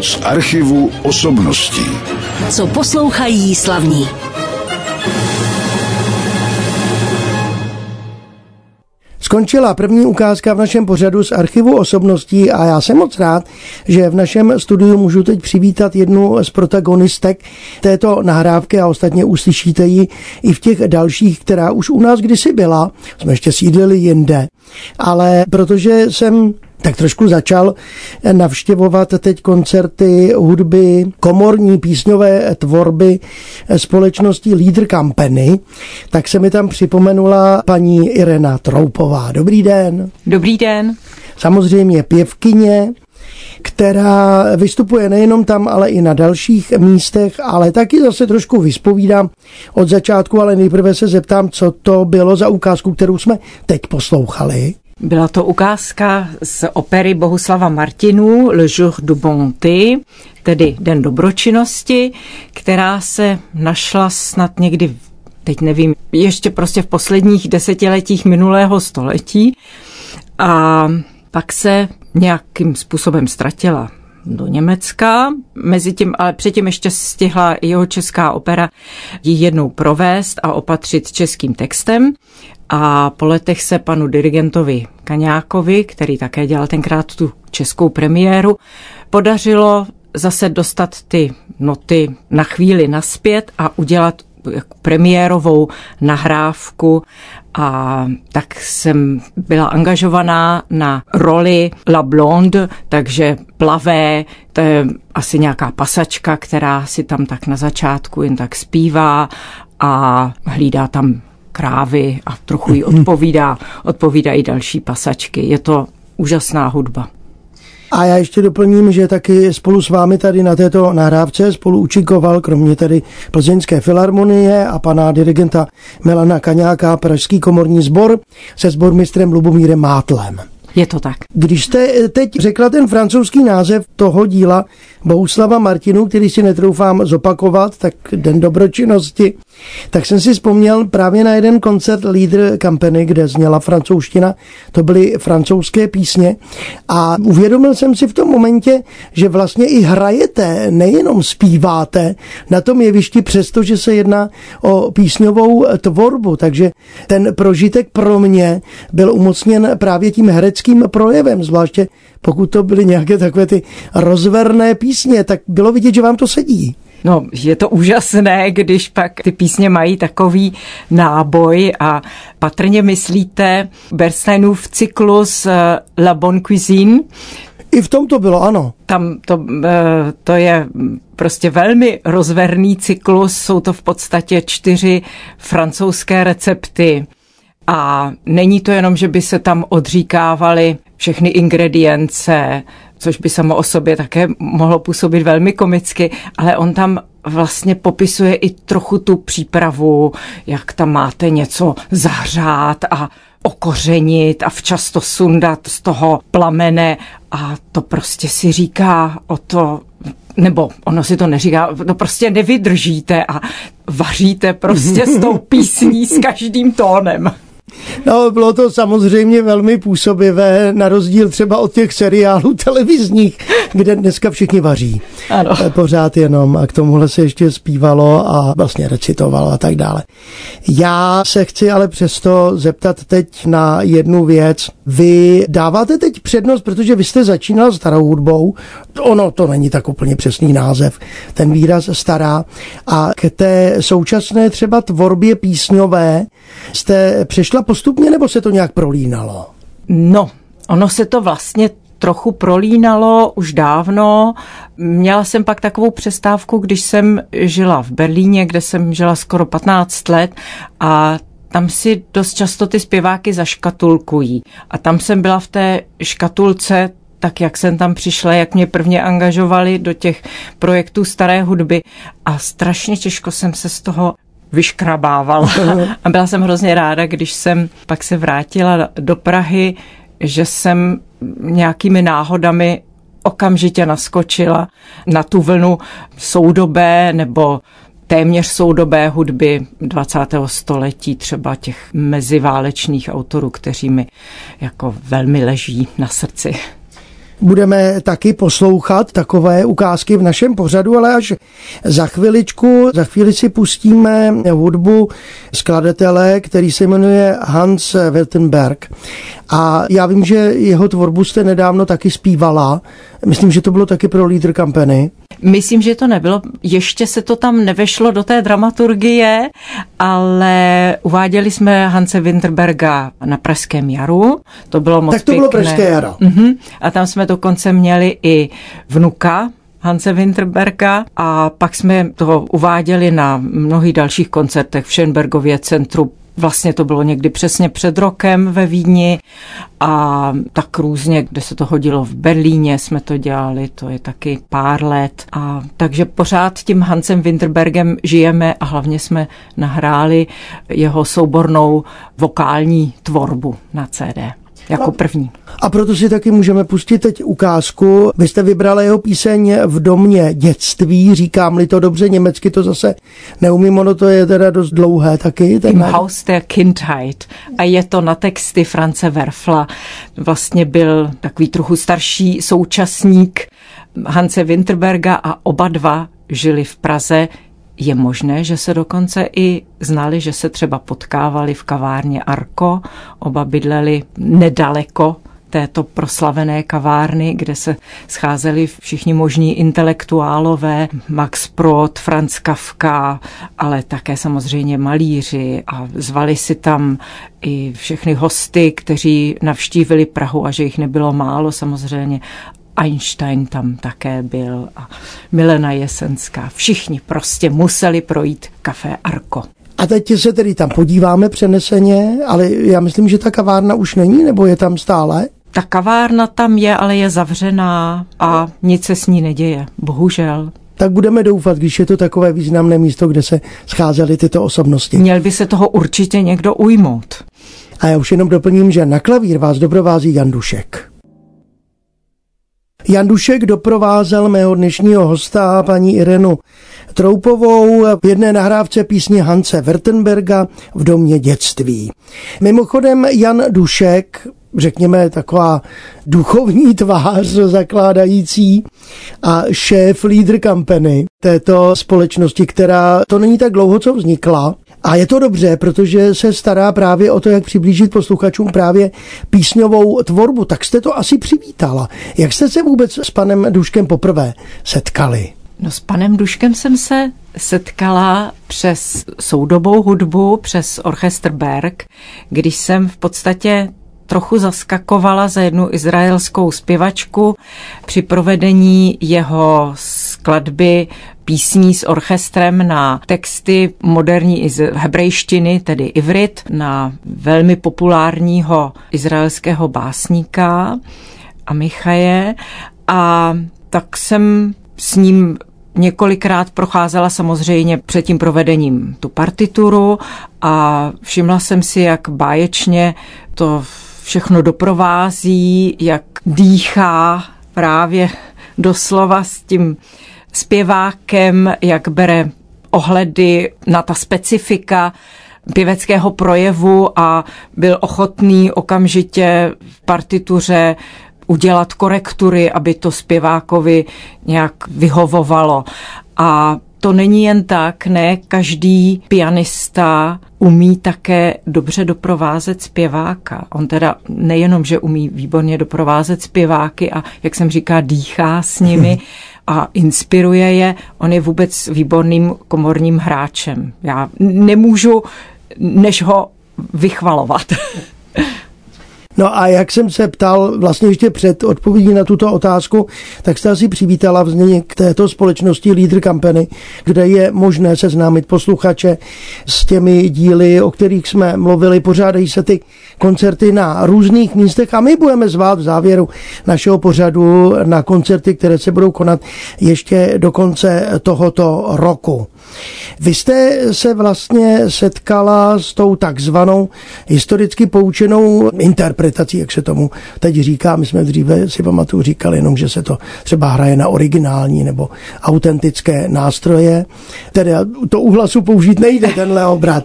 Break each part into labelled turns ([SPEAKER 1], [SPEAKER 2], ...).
[SPEAKER 1] Z archivu osobností.
[SPEAKER 2] Co poslouchají slavní.
[SPEAKER 3] Skončila první ukázka v našem pořadu z archivu osobností a já jsem moc rád, že v našem studiu můžu teď přivítat jednu z protagonistek této nahrávky a ostatně uslyšíte ji i v těch dalších, která už u nás kdysi byla. Jsme ještě sídlili jinde. Ale protože jsem tak trošku začal navštěvovat teď koncerty hudby, komorní písňové tvorby společnosti Leader Company, tak se mi tam připomenula paní Irena Troupová. Dobrý den.
[SPEAKER 4] Dobrý den.
[SPEAKER 3] Samozřejmě pěvkyně, která vystupuje nejenom tam, ale i na dalších místech, ale taky zase trošku vyspovídám od začátku, ale nejprve se zeptám, co to bylo za ukázku, kterou jsme teď poslouchali.
[SPEAKER 4] Byla to ukázka z opery Bohuslava Martinů Le Jour du Bonté, tedy Den dobročinnosti, která se našla snad někdy, teď nevím, ještě prostě v posledních desetiletích minulého století a pak se nějakým způsobem ztratila do Německa. Mezi tím, ale předtím ještě stihla jeho česká opera ji jednou provést a opatřit českým textem. A po letech se panu dirigentovi Kaňákovi, který také dělal tenkrát tu českou premiéru, podařilo zase dostat ty noty na chvíli naspět a udělat premiérovou nahrávku a tak jsem byla angažovaná na roli La Blonde, takže plavé, to je asi nějaká pasačka, která si tam tak na začátku jen tak zpívá a hlídá tam krávy a trochu jí odpovídá, odpovídají další pasačky. Je to úžasná hudba.
[SPEAKER 3] A já ještě doplním, že taky spolu s vámi tady na této nahrávce spolu učinkoval, kromě tedy Plzeňské filharmonie a pana dirigenta Milana Kaňáka, Pražský komorní sbor se sbormistrem Lubomírem Mátlem.
[SPEAKER 4] Je to tak.
[SPEAKER 3] Když jste teď řekla ten francouzský název toho díla Bohuslava Martinu, který si netroufám zopakovat, tak Den dobročinnosti, tak jsem si vzpomněl právě na jeden koncert Leader Company, kde zněla francouzština, to byly francouzské písně. A uvědomil jsem si v tom momentě, že vlastně i hrajete, nejenom zpíváte na tom jevišti, přestože se jedná o písňovou tvorbu, takže ten prožitek pro mě byl umocněn právě tím hereckým projevem, zvláště pokud to byly nějaké takové ty rozverné písně, tak bylo vidět, že vám to sedí.
[SPEAKER 4] No, je to úžasné, když pak ty písně mají takový náboj a patrně myslíte Bernsteinův cyklus eh, La Bonne Cuisine,
[SPEAKER 3] i v tom to bylo, ano.
[SPEAKER 4] Tam to, eh, to je prostě velmi rozverný cyklus, jsou to v podstatě čtyři francouzské recepty. A není to jenom, že by se tam odříkávaly všechny ingredience, což by samo o sobě také mohlo působit velmi komicky, ale on tam vlastně popisuje i trochu tu přípravu, jak tam máte něco zahřát a okořenit a včas to sundat z toho plamene a to prostě si říká o to, nebo ono si to neříká, to prostě nevydržíte a vaříte prostě s tou písní s každým tónem.
[SPEAKER 3] No, bylo to samozřejmě velmi působivé, na rozdíl třeba od těch seriálů televizních, kde dneska všichni vaří.
[SPEAKER 4] Ano.
[SPEAKER 3] Eh, pořád jenom a k tomuhle se ještě zpívalo a vlastně recitovalo a tak dále. Já se chci ale přesto zeptat teď na jednu věc. Vy dáváte teď přednost, protože vy jste začínal starou hudbou, ono to není tak úplně přesný název, ten výraz stará, a k té současné třeba tvorbě písňové jste přešla postupně nebo se to nějak prolínalo?
[SPEAKER 4] No, ono se to vlastně trochu prolínalo už dávno. Měla jsem pak takovou přestávku, když jsem žila v Berlíně, kde jsem žila skoro 15 let a tam si dost často ty zpěváky zaškatulkují. A tam jsem byla v té škatulce tak jak jsem tam přišla, jak mě prvně angažovali do těch projektů staré hudby a strašně těžko jsem se z toho vyškrabávala. A byla jsem hrozně ráda, když jsem pak se vrátila do Prahy, že jsem nějakými náhodami okamžitě naskočila na tu vlnu soudobé nebo téměř soudobé hudby 20. století, třeba těch meziválečných autorů, kteří mi jako velmi leží na srdci.
[SPEAKER 3] budeme taky poslouchat takové ukázky v našem pořadu, ale až za chviličku, za chvíli si pustíme hudbu skladatele, který se jmenuje Hans Wiltenberg. A já vím, že jeho tvorbu jste nedávno taky zpívala. Myslím, že to bylo taky pro Leader Company.
[SPEAKER 4] Myslím, že to nebylo, ještě se to tam nevešlo do té dramaturgie, ale uváděli jsme Hanse Winterberga na Pražském jaru. To bylo moc
[SPEAKER 3] Tak to
[SPEAKER 4] pěkné.
[SPEAKER 3] bylo Pražské jaro.
[SPEAKER 4] Uh-huh. A tam jsme dokonce měli i vnuka Hanse Winterberga a pak jsme to uváděli na mnohých dalších koncertech v Schönbergově centru Vlastně to bylo někdy přesně před rokem ve Vídni a tak různě, kde se to hodilo v Berlíně, jsme to dělali, to je taky pár let. A takže pořád tím Hansem Winterbergem žijeme a hlavně jsme nahráli jeho soubornou vokální tvorbu na CD jako první.
[SPEAKER 3] A proto si taky můžeme pustit teď ukázku. Vy jste vybrala jeho píseň v domě dětství, říkám-li to dobře, německy to zase neumím, ono to je teda dost dlouhé taky.
[SPEAKER 4] Im Haus der Kindheit. A je to na texty France Werfla. Vlastně byl takový trochu starší současník Hanse Winterberga a oba dva žili v Praze je možné, že se dokonce i znali, že se třeba potkávali v kavárně Arko, oba bydleli nedaleko této proslavené kavárny, kde se scházeli všichni možní intelektuálové, Max Prot, Franz Kafka, ale také samozřejmě malíři. A zvali si tam i všechny hosty, kteří navštívili Prahu a že jich nebylo málo samozřejmě Einstein tam také byl a Milena Jesenská. Všichni prostě museli projít kafé Arko.
[SPEAKER 3] A teď se tedy tam podíváme přeneseně, ale já myslím, že ta kavárna už není, nebo je tam stále?
[SPEAKER 4] Ta kavárna tam je, ale je zavřená a nic se s ní neděje, bohužel.
[SPEAKER 3] Tak budeme doufat, když je to takové významné místo, kde se scházely tyto osobnosti.
[SPEAKER 4] Měl by se toho určitě někdo ujmout.
[SPEAKER 3] A já už jenom doplním, že na klavír vás doprovází Jan Dušek. Jan Dušek doprovázel mého dnešního hosta, paní Irenu Troupovou, v jedné nahrávce písně Hance Wertenberga v domě dětství. Mimochodem Jan Dušek, řekněme taková duchovní tvář zakládající a šéf Leader Company této společnosti, která to není tak dlouho, co vznikla, a je to dobře, protože se stará právě o to, jak přiblížit posluchačům právě písňovou tvorbu. Tak jste to asi přivítala. Jak jste se vůbec s panem Duškem poprvé setkali?
[SPEAKER 4] No s panem Duškem jsem se setkala přes soudobou hudbu, přes orchestr Berg, když jsem v podstatě trochu zaskakovala za jednu izraelskou zpěvačku při provedení jeho skladby písní s orchestrem na texty moderní iz hebrejštiny, tedy ivrit, na velmi populárního izraelského básníka Amichaje. A tak jsem s ním několikrát procházela samozřejmě před tím provedením tu partituru a všimla jsem si, jak báječně to všechno doprovází, jak dýchá právě doslova s tím zpěvákem, jak bere ohledy na ta specifika pěveckého projevu a byl ochotný okamžitě v partituře udělat korektury, aby to zpěvákovi nějak vyhovovalo. A to není jen tak, ne každý pianista umí také dobře doprovázet zpěváka. On teda nejenom, že umí výborně doprovázet zpěváky a, jak jsem říká, dýchá s nimi, a inspiruje je, on je vůbec výborným komorním hráčem. Já nemůžu než ho vychvalovat.
[SPEAKER 3] No a jak jsem se ptal vlastně ještě před odpovědí na tuto otázku, tak jste asi přivítala vznik této společnosti Leader Company, kde je možné seznámit posluchače s těmi díly, o kterých jsme mluvili. Pořádají se ty koncerty na různých místech a my budeme zvát v závěru našeho pořadu na koncerty, které se budou konat ještě do konce tohoto roku. Vy jste se vlastně setkala s tou takzvanou historicky poučenou interpretací jak se tomu teď říká. My jsme dříve si pamatuju říkali jenom, že se to třeba hraje na originální nebo autentické nástroje. Tedy to u hlasu použít nejde, tenhle obrat.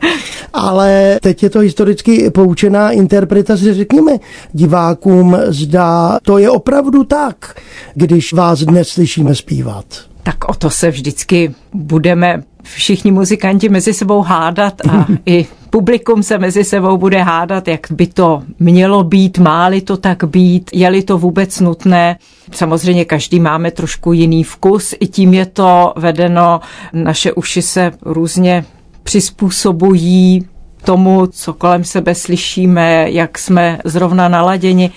[SPEAKER 3] Ale teď je to historicky poučená interpretace. Řekněme divákům, zda to je opravdu tak, když vás dnes slyšíme zpívat.
[SPEAKER 4] Tak o to se vždycky budeme všichni muzikanti mezi sebou hádat a i publikum se mezi sebou bude hádat, jak by to mělo být, máli to tak být, je-li to vůbec nutné. Samozřejmě každý máme trošku jiný vkus, i tím je to vedeno, naše uši se různě přizpůsobují tomu, co kolem sebe slyšíme, jak jsme zrovna naladěni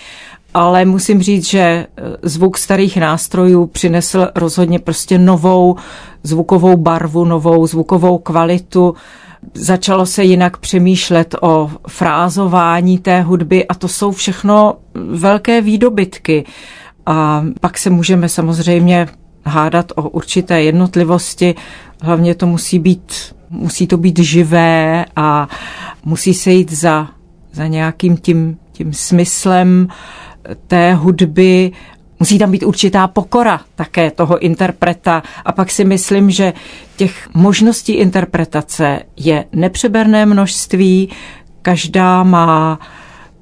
[SPEAKER 4] ale musím říct, že eh, zvuk starých nástrojů přinesl rozhodně prostě novou zvukovou barvu, novou zvukovou kvalitu. Začalo se jinak přemýšlet o frázování té hudby a to jsou všechno velké výdobytky. A pak se můžeme samozřejmě hádat o určité jednotlivosti. Hlavně to musí být, musí to být živé a musí se jít za, za nějakým tím, tím smyslem, té hudby Musí tam být určitá pokora také toho interpreta. A pak si myslím, že těch možností interpretace je nepřeberné množství, každá má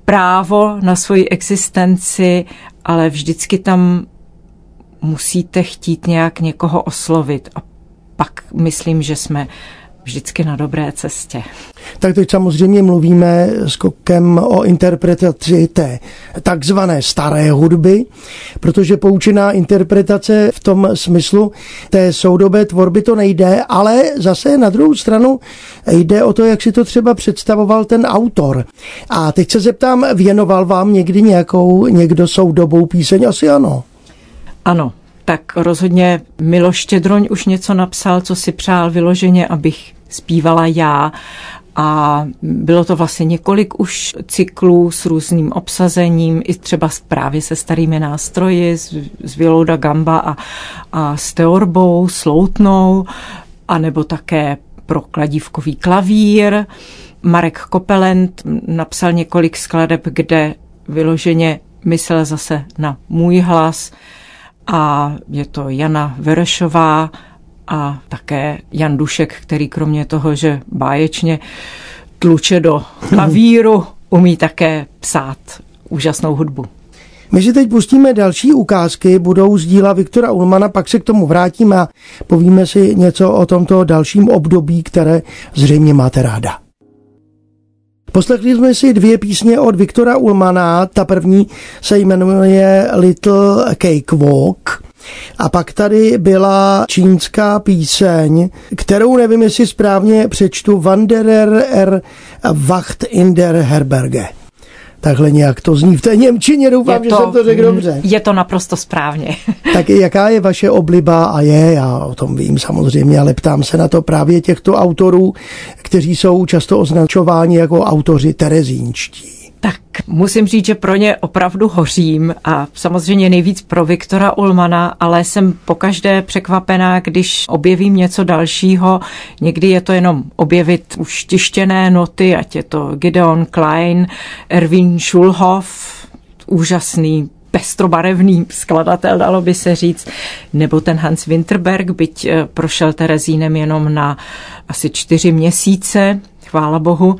[SPEAKER 4] právo na svoji existenci, ale vždycky tam musíte chtít nějak někoho oslovit. A pak myslím, že jsme vždycky na dobré cestě.
[SPEAKER 3] Tak teď samozřejmě mluvíme skokem o interpretaci té takzvané staré hudby, protože poučená interpretace v tom smyslu té soudobé tvorby to nejde, ale zase na druhou stranu jde o to, jak si to třeba představoval ten autor. A teď se zeptám, věnoval vám někdy nějakou, někdo soudobou píseň? Asi ano.
[SPEAKER 4] Ano, tak rozhodně Miloš Štědroň už něco napsal, co si přál vyloženě, abych zpívala já a bylo to vlastně několik už cyklů s různým obsazením, i třeba právě se starými nástroji, s, s Vilouda Gamba a, a s Teorbou, Sloutnou, anebo také pro kladívkový klavír. Marek Kopelent napsal několik skladeb, kde vyloženě myslel zase na můj hlas a je to Jana Verešová, a také Jan Dušek, který kromě toho, že báječně tluče do klavíru, umí také psát úžasnou hudbu.
[SPEAKER 3] My si teď pustíme další ukázky, budou z díla Viktora Ulmana, pak se k tomu vrátíme a povíme si něco o tomto dalším období, které zřejmě máte ráda. Poslechli jsme si dvě písně od Viktora Ulmana. Ta první se jmenuje Little Cake Walk a pak tady byla čínská píseň, kterou nevím, jestli správně přečtu, Wanderer er Wacht in der Herberge. Takhle nějak to zní v té Němčině, doufám, to, že jsem to řekl dobře.
[SPEAKER 4] Je to naprosto správně.
[SPEAKER 3] tak jaká je vaše obliba a je, já o tom vím samozřejmě, ale ptám se na to právě těchto autorů, kteří jsou často označováni jako autoři terezínčtí.
[SPEAKER 4] Tak musím říct, že pro ně opravdu hořím a samozřejmě nejvíc pro Viktora Ulmana, ale jsem pokaždé překvapená, když objevím něco dalšího. Někdy je to jenom objevit už tištěné noty, ať je to Gideon Klein, Erwin Schulhoff, úžasný pestrobarevný skladatel, dalo by se říct, nebo ten Hans Winterberg, byť eh, prošel Terezínem jenom na asi čtyři měsíce, chvála bohu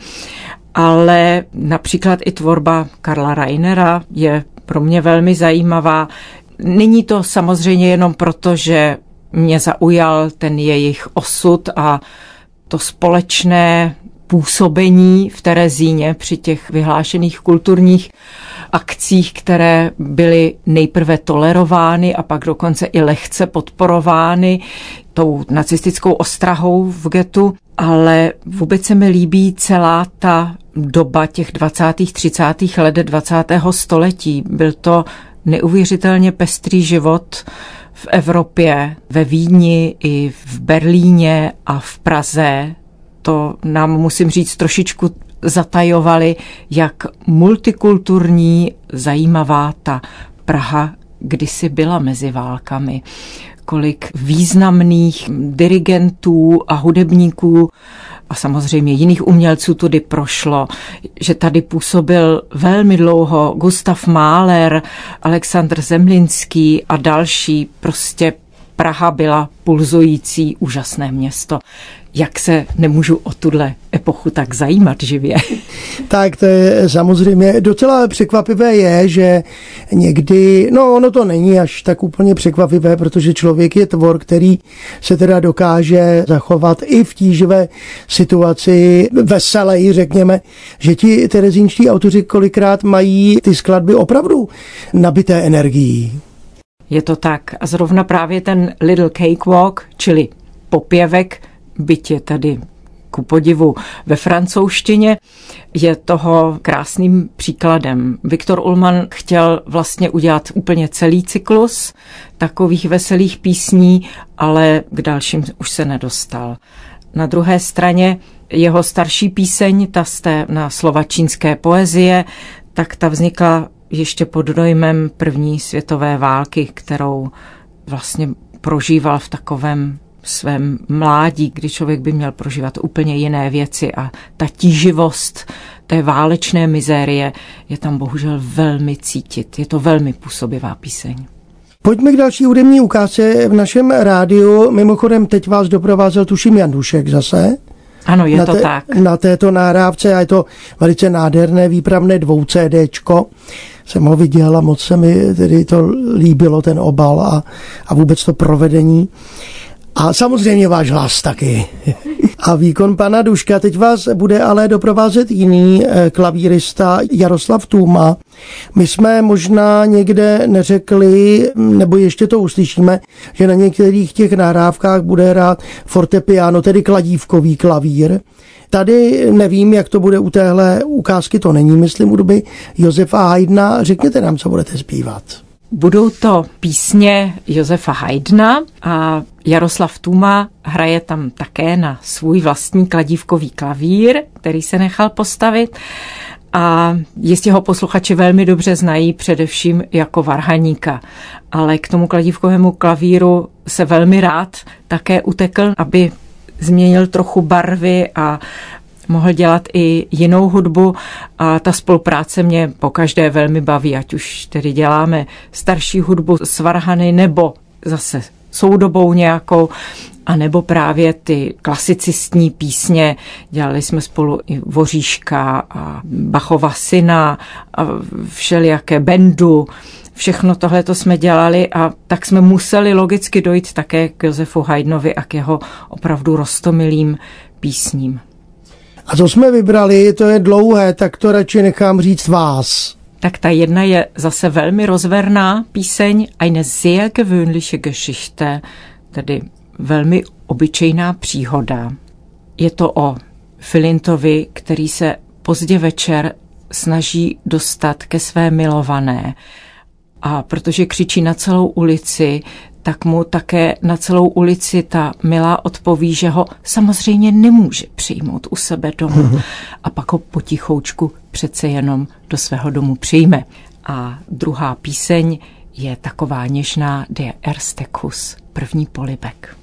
[SPEAKER 4] ale například i tvorba Karla Reinera je pro mě velmi zajímavá. Není to samozřejmě jenom proto, že mě zaujal ten jejich osud a to společné působení v Terezíně při těch vyhlášených kulturních akcích, které byly nejprve tolerovány a pak dokonce i lehce podporovány tou nacistickou ostrahou v getu, ale vůbec se mi líbí celá ta doba těch 20. 30. let 20. století. Byl to neuvěřitelně pestrý život v Evropě, ve Vídni i v Berlíně a v Praze. To nám, musím říct, trošičku zatajovali, jak multikulturní, zajímavá ta Praha kdysi byla mezi válkami kolik významných dirigentů a hudebníků a samozřejmě jiných umělců tudy prošlo, že tady působil velmi dlouho Gustav Mahler, Aleksandr Zemlinský a další. Prostě Praha byla pulzující úžasné město jak se nemůžu o tuhle epochu tak zajímat živě.
[SPEAKER 3] Tak to je samozřejmě docela překvapivé je, že někdy, no ono to není až tak úplně překvapivé, protože člověk je tvor, který se teda dokáže zachovat i v tíživé situaci veselej, řekněme, že ti terezínští autoři kolikrát mají ty skladby opravdu nabité energií.
[SPEAKER 4] Je to tak. A zrovna právě ten Little Cakewalk, čili popěvek, bytě tady ku podivu ve francouzštině, je toho krásným příkladem. Viktor Ullmann chtěl vlastně udělat úplně celý cyklus takových veselých písní, ale k dalším už se nedostal. Na druhé straně jeho starší píseň, ta jste na slovačínské poezie, tak ta vznikla ještě pod dojmem první světové války, kterou vlastně prožíval v takovém svém mládí, kdy člověk by měl prožívat úplně jiné věci a ta tíživost té válečné mizérie je tam bohužel velmi cítit. Je to velmi působivá píseň.
[SPEAKER 3] Pojďme k další hudební ukázce v našem rádiu. Mimochodem, teď vás doprovázel tuším Jan Dušek zase.
[SPEAKER 4] Ano, je
[SPEAKER 3] na
[SPEAKER 4] to
[SPEAKER 3] te,
[SPEAKER 4] tak.
[SPEAKER 3] Na této náhrávce a je to velice nádherné výpravné dvou CDčko. Jsem ho viděl a moc se mi tedy to líbilo, ten obal a, a vůbec to provedení. A samozřejmě váš hlas taky. A výkon pana Duška, teď vás bude ale doprovázet jiný eh, klavírista Jaroslav Tůma. My jsme možná někde neřekli, nebo ještě to uslyšíme, že na některých těch nahrávkách bude hrát fortepiano, tedy kladívkový klavír. Tady nevím, jak to bude u téhle ukázky, to není, myslím, u doby Josefa Haydna. Řekněte nám, co budete zpívat.
[SPEAKER 4] Budou to písně Josefa Haydna a Jaroslav Tuma hraje tam také na svůj vlastní kladívkový klavír, který se nechal postavit a jistě ho posluchači velmi dobře znají především jako varhaníka. Ale k tomu kladívkovému klavíru se velmi rád také utekl, aby změnil trochu barvy a mohl dělat i jinou hudbu a ta spolupráce mě pokaždé velmi baví, ať už tedy děláme starší hudbu s Varhany nebo zase soudobou nějakou, a nebo právě ty klasicistní písně. Dělali jsme spolu i Voříška a Bachova syna a všelijaké bendu. Všechno tohle to jsme dělali a tak jsme museli logicky dojít také k Josefu Haydnovi a k jeho opravdu rostomilým písním.
[SPEAKER 3] A co jsme vybrali, to je dlouhé, tak to radši nechám říct vás.
[SPEAKER 4] Tak ta jedna je zase velmi rozverná píseň Eine sehr gewöhnliche Geschichte, tedy velmi obyčejná příhoda. Je to o Filintovi, který se pozdě večer snaží dostat ke své milované. A protože křičí na celou ulici, tak mu také na celou ulici ta milá odpoví, že ho samozřejmě nemůže přijmout u sebe domu. A pak ho potichoučku přece jenom do svého domu přijme. A druhá píseň je taková něžná Der erste Kuss, první polibek.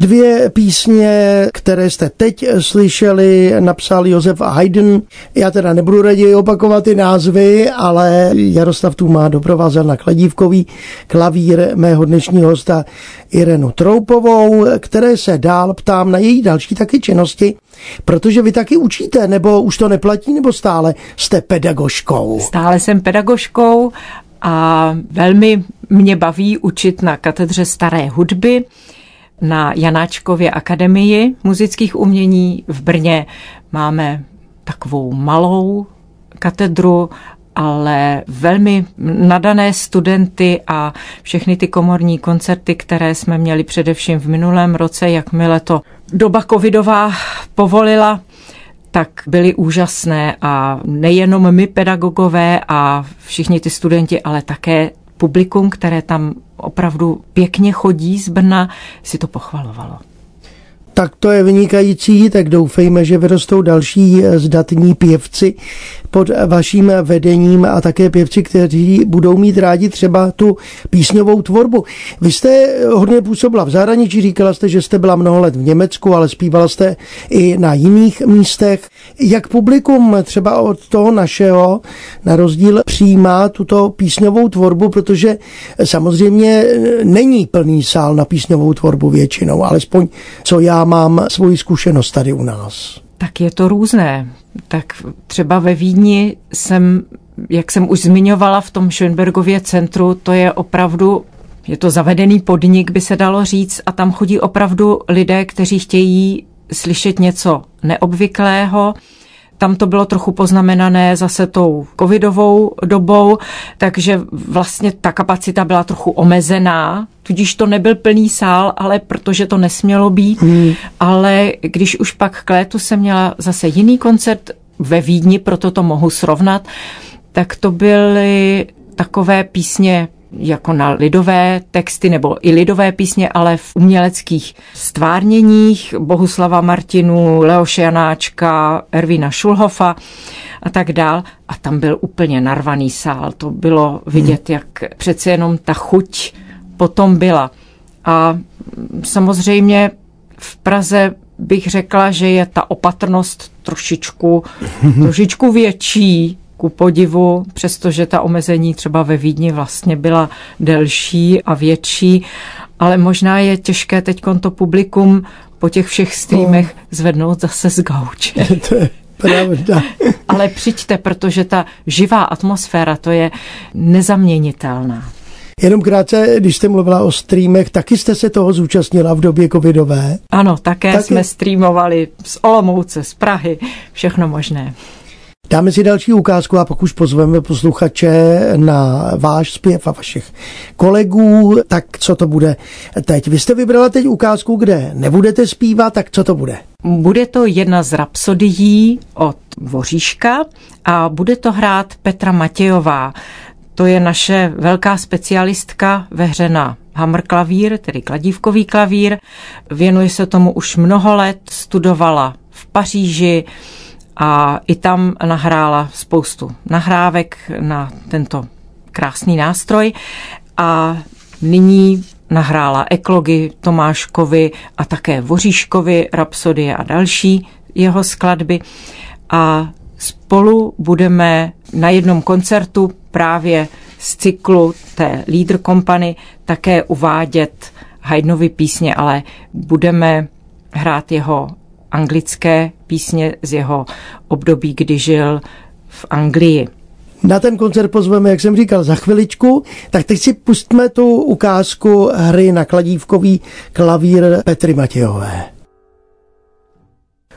[SPEAKER 3] Dvě písně, které jste teď slyšeli, napsal Josef Haydn. Já teda nebudu raději opakovat ty názvy, ale Jaroslav tu má doprovázel na kladívkový klavír mého dnešního hosta Irenu Troupovou, které se dál ptám na její další taky činnosti, protože vy taky učíte, nebo už to neplatí, nebo stále jste pedagoškou?
[SPEAKER 4] Stále jsem pedagoškou a velmi mě baví učit na katedře staré hudby na Janáčkově akademii muzických umění v Brně. Máme takovou malou katedru, ale velmi nadané studenty a všechny ty komorní koncerty, které jsme měli především v minulém roce, jakmile to doba covidová povolila, tak byly úžasné a nejenom my pedagogové a všichni ty studenti, ale také publikum, které tam opravdu pěkně chodí z Brna, si to pochvalovalo.
[SPEAKER 3] Tak to je vynikající, tak doufejme, že vyrostou další zdatní pěvci pod vaším vedením a také pěvci, kteří budou mít rádi třeba tu písňovou tvorbu. Vy jste hodně působila v zahraničí, říkala jste, že jste byla mnoho let v Německu, ale zpívala jste i na jiných místech. Jak publikum třeba od toho našeho na rozdíl přijímá tuto písňovou tvorbu, protože samozřejmě není plný sál na písňovou tvorbu většinou, alespoň co já mám svoji zkušenost tady u nás.
[SPEAKER 4] Tak je to různé. Tak třeba ve Vídni jsem, jak jsem už zmiňovala v tom Schönbergově centru, to je opravdu je to zavedený podnik, by se dalo říct, a tam chodí opravdu lidé, kteří chtějí slyšet něco neobvyklého, tam to bylo trochu poznamenané zase tou covidovou dobou, takže vlastně ta kapacita byla trochu omezená, tudíž to nebyl plný sál, ale protože to nesmělo být. Hmm. Ale když už pak k létu jsem měla zase jiný koncert ve Vídni, proto to mohu srovnat, tak to byly takové písně jako na lidové texty nebo i lidové písně, ale v uměleckých stvárněních Bohuslava Martinu, Leoše Janáčka, Ervina Šulhofa a tak dál. A tam byl úplně narvaný sál. To bylo vidět, hmm. jak přece jenom ta chuť potom byla. A samozřejmě v Praze bych řekla, že je ta opatrnost trošičku, trošičku větší, ku podivu, přestože ta omezení třeba ve Vídni vlastně byla delší a větší, ale možná je těžké teď to publikum po těch všech streamech no. zvednout zase z gauče.
[SPEAKER 3] to je pravda.
[SPEAKER 4] ale přijďte, protože ta živá atmosféra, to je nezaměnitelná.
[SPEAKER 3] Jenom krátce, když jste mluvila o streamech, taky jste se toho zúčastnila v době covidové?
[SPEAKER 4] Ano, také taky... jsme streamovali z Olomouce, z Prahy, všechno možné.
[SPEAKER 3] Dáme si další ukázku a pak už pozveme posluchače na váš zpěv a vašich kolegů. Tak co to bude teď? Vy jste vybrala teď ukázku, kde nebudete zpívat, tak co to bude?
[SPEAKER 4] Bude to jedna z rapsodií od Voříška a bude to hrát Petra Matějová. To je naše velká specialistka ve hře na hammer klavír, tedy kladívkový klavír. Věnuje se tomu už mnoho let, studovala v Paříži, a i tam nahrála spoustu nahrávek na tento krásný nástroj. A nyní nahrála Eklogy Tomáškovi a také Voříškovi, Rapsodie a další jeho skladby. A spolu budeme na jednom koncertu právě z cyklu té Leader Company také uvádět Haydnovy písně, ale budeme hrát jeho anglické písně z jeho období, kdy žil v Anglii.
[SPEAKER 3] Na ten koncert pozveme, jak jsem říkal, za chviličku. Tak teď si pustme tu ukázku hry na kladívkový klavír Petry Matějové.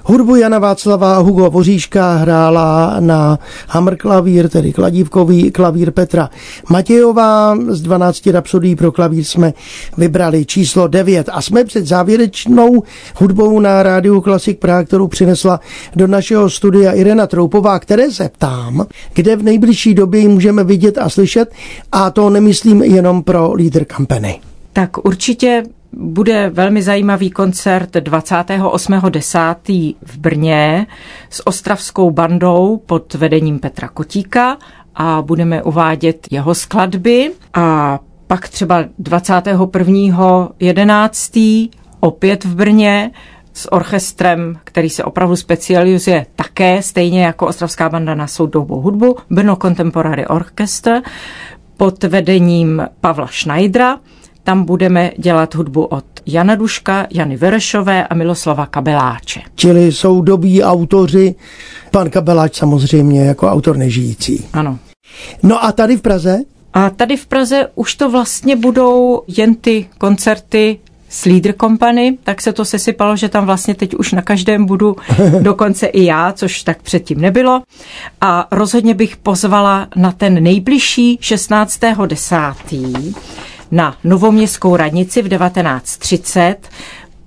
[SPEAKER 3] Hudbu Jana Václava Hugo Voříška hrála na hammer klavír, tedy kladívkový klavír Petra Matějová. Z 12 rapsodí pro klavír jsme vybrali číslo 9 a jsme před závěrečnou hudbou na rádiu Klasik Praha, kterou přinesla do našeho studia Irena Troupová, které se ptám, kde v nejbližší době ji můžeme vidět a slyšet a to nemyslím jenom pro Leader Company.
[SPEAKER 4] Tak určitě bude velmi zajímavý koncert 28.10. v Brně s ostravskou bandou pod vedením Petra Kotíka a budeme uvádět jeho skladby a pak třeba 21.11. opět v Brně s orchestrem, který se opravdu specializuje také, stejně jako Ostravská banda na soudobou hudbu, Brno Contemporary Orchestra pod vedením Pavla Schneidera tam budeme dělat hudbu od Jana Duška, Jany Verešové a Miloslava Kabeláče.
[SPEAKER 3] Čili jsou dobí autoři, pan Kabeláč samozřejmě jako autor nežijící.
[SPEAKER 4] Ano.
[SPEAKER 3] No a tady v Praze?
[SPEAKER 4] A tady v Praze už to vlastně budou jen ty koncerty s Leader Company, tak se to sesypalo, že tam vlastně teď už na každém budu, dokonce i já, což tak předtím nebylo. A rozhodně bych pozvala na ten nejbližší 16.10 na Novoměstskou radnici v 1930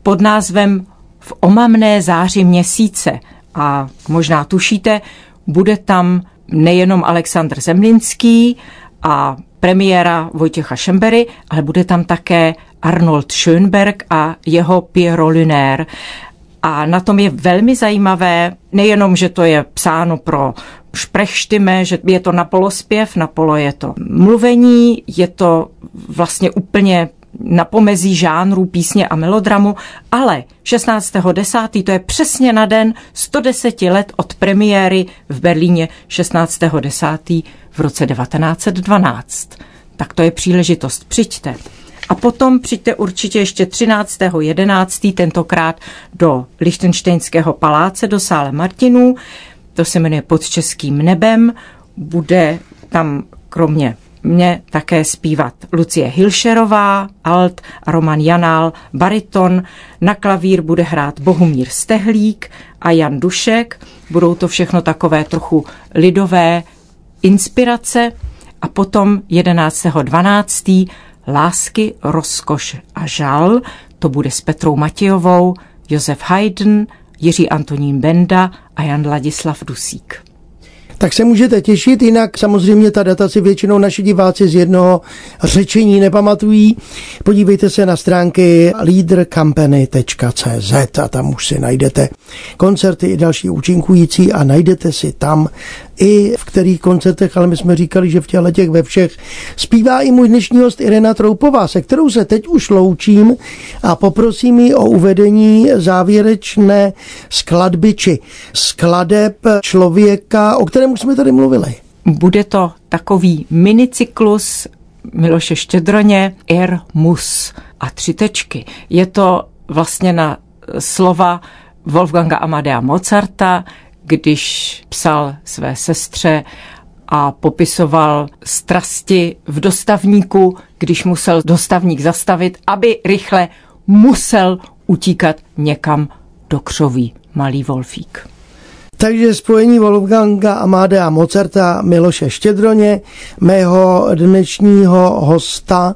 [SPEAKER 4] pod názvem V omamné záři měsíce. A možná tušíte, bude tam nejenom Aleksandr Zemlinský a premiéra Vojtěcha Šembery, ale bude tam také Arnold Schönberg a jeho Pierrot Lunaire. A na tom je velmi zajímavé, nejenom, že to je psáno pro šprechštime, že je to na polospěv, na polo je to mluvení, je to vlastně úplně na pomezí žánrů písně a melodramu, ale 16.10. to je přesně na den 110 let od premiéry v Berlíně 16.10. v roce 1912. Tak to je příležitost, přijďte. A potom přijďte určitě ještě 13.11. tentokrát do Lichtensteinského paláce, do sále Martinů. To se jmenuje Pod českým nebem. Bude tam kromě mě také zpívat Lucie Hilšerová, alt a Roman Janál, bariton. Na klavír bude hrát Bohumír Stehlík a Jan Dušek. Budou to všechno takové trochu lidové inspirace. A potom 11.12. Lásky, rozkoš a žal. To bude s Petrou Matějovou, Josef Haydn, Jiří Antonín Benda a Jan Ladislav Dusík
[SPEAKER 3] tak se můžete těšit, jinak samozřejmě ta data si většinou naši diváci z jednoho řečení nepamatují. Podívejte se na stránky leadercompany.cz a tam už si najdete koncerty i další účinkující a najdete si tam i v kterých koncertech, ale my jsme říkali, že v těchto těch ve všech zpívá i můj dnešní host Irena Troupová, se kterou se teď už loučím a poprosím ji o uvedení závěrečné skladby či skladeb člověka, o kterém už jsme tady mluvili.
[SPEAKER 4] Bude to takový minicyklus Miloše Štědroně, Ir Mus a tři tečky. Je to vlastně na slova Wolfganga Amadea Mozarta, když psal své sestře a popisoval strasti v dostavníku, když musel dostavník zastavit, aby rychle musel utíkat někam do křoví. Malý Wolfík.
[SPEAKER 3] Takže spojení Wolfganga Amadea Mozarta Miloše Štědroně, mého dnešního hosta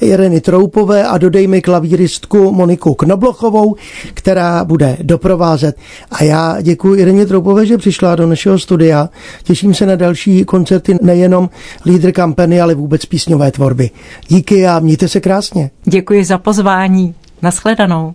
[SPEAKER 3] Ireny Troupové a dodejme klavíristku Moniku Knoblochovou, která bude doprovázet. A já děkuji Ireně Troupové, že přišla do našeho studia. Těším se na další koncerty nejenom Leader Company, ale vůbec písňové tvorby. Díky a mějte se krásně.
[SPEAKER 4] Děkuji za pozvání. Naschledanou.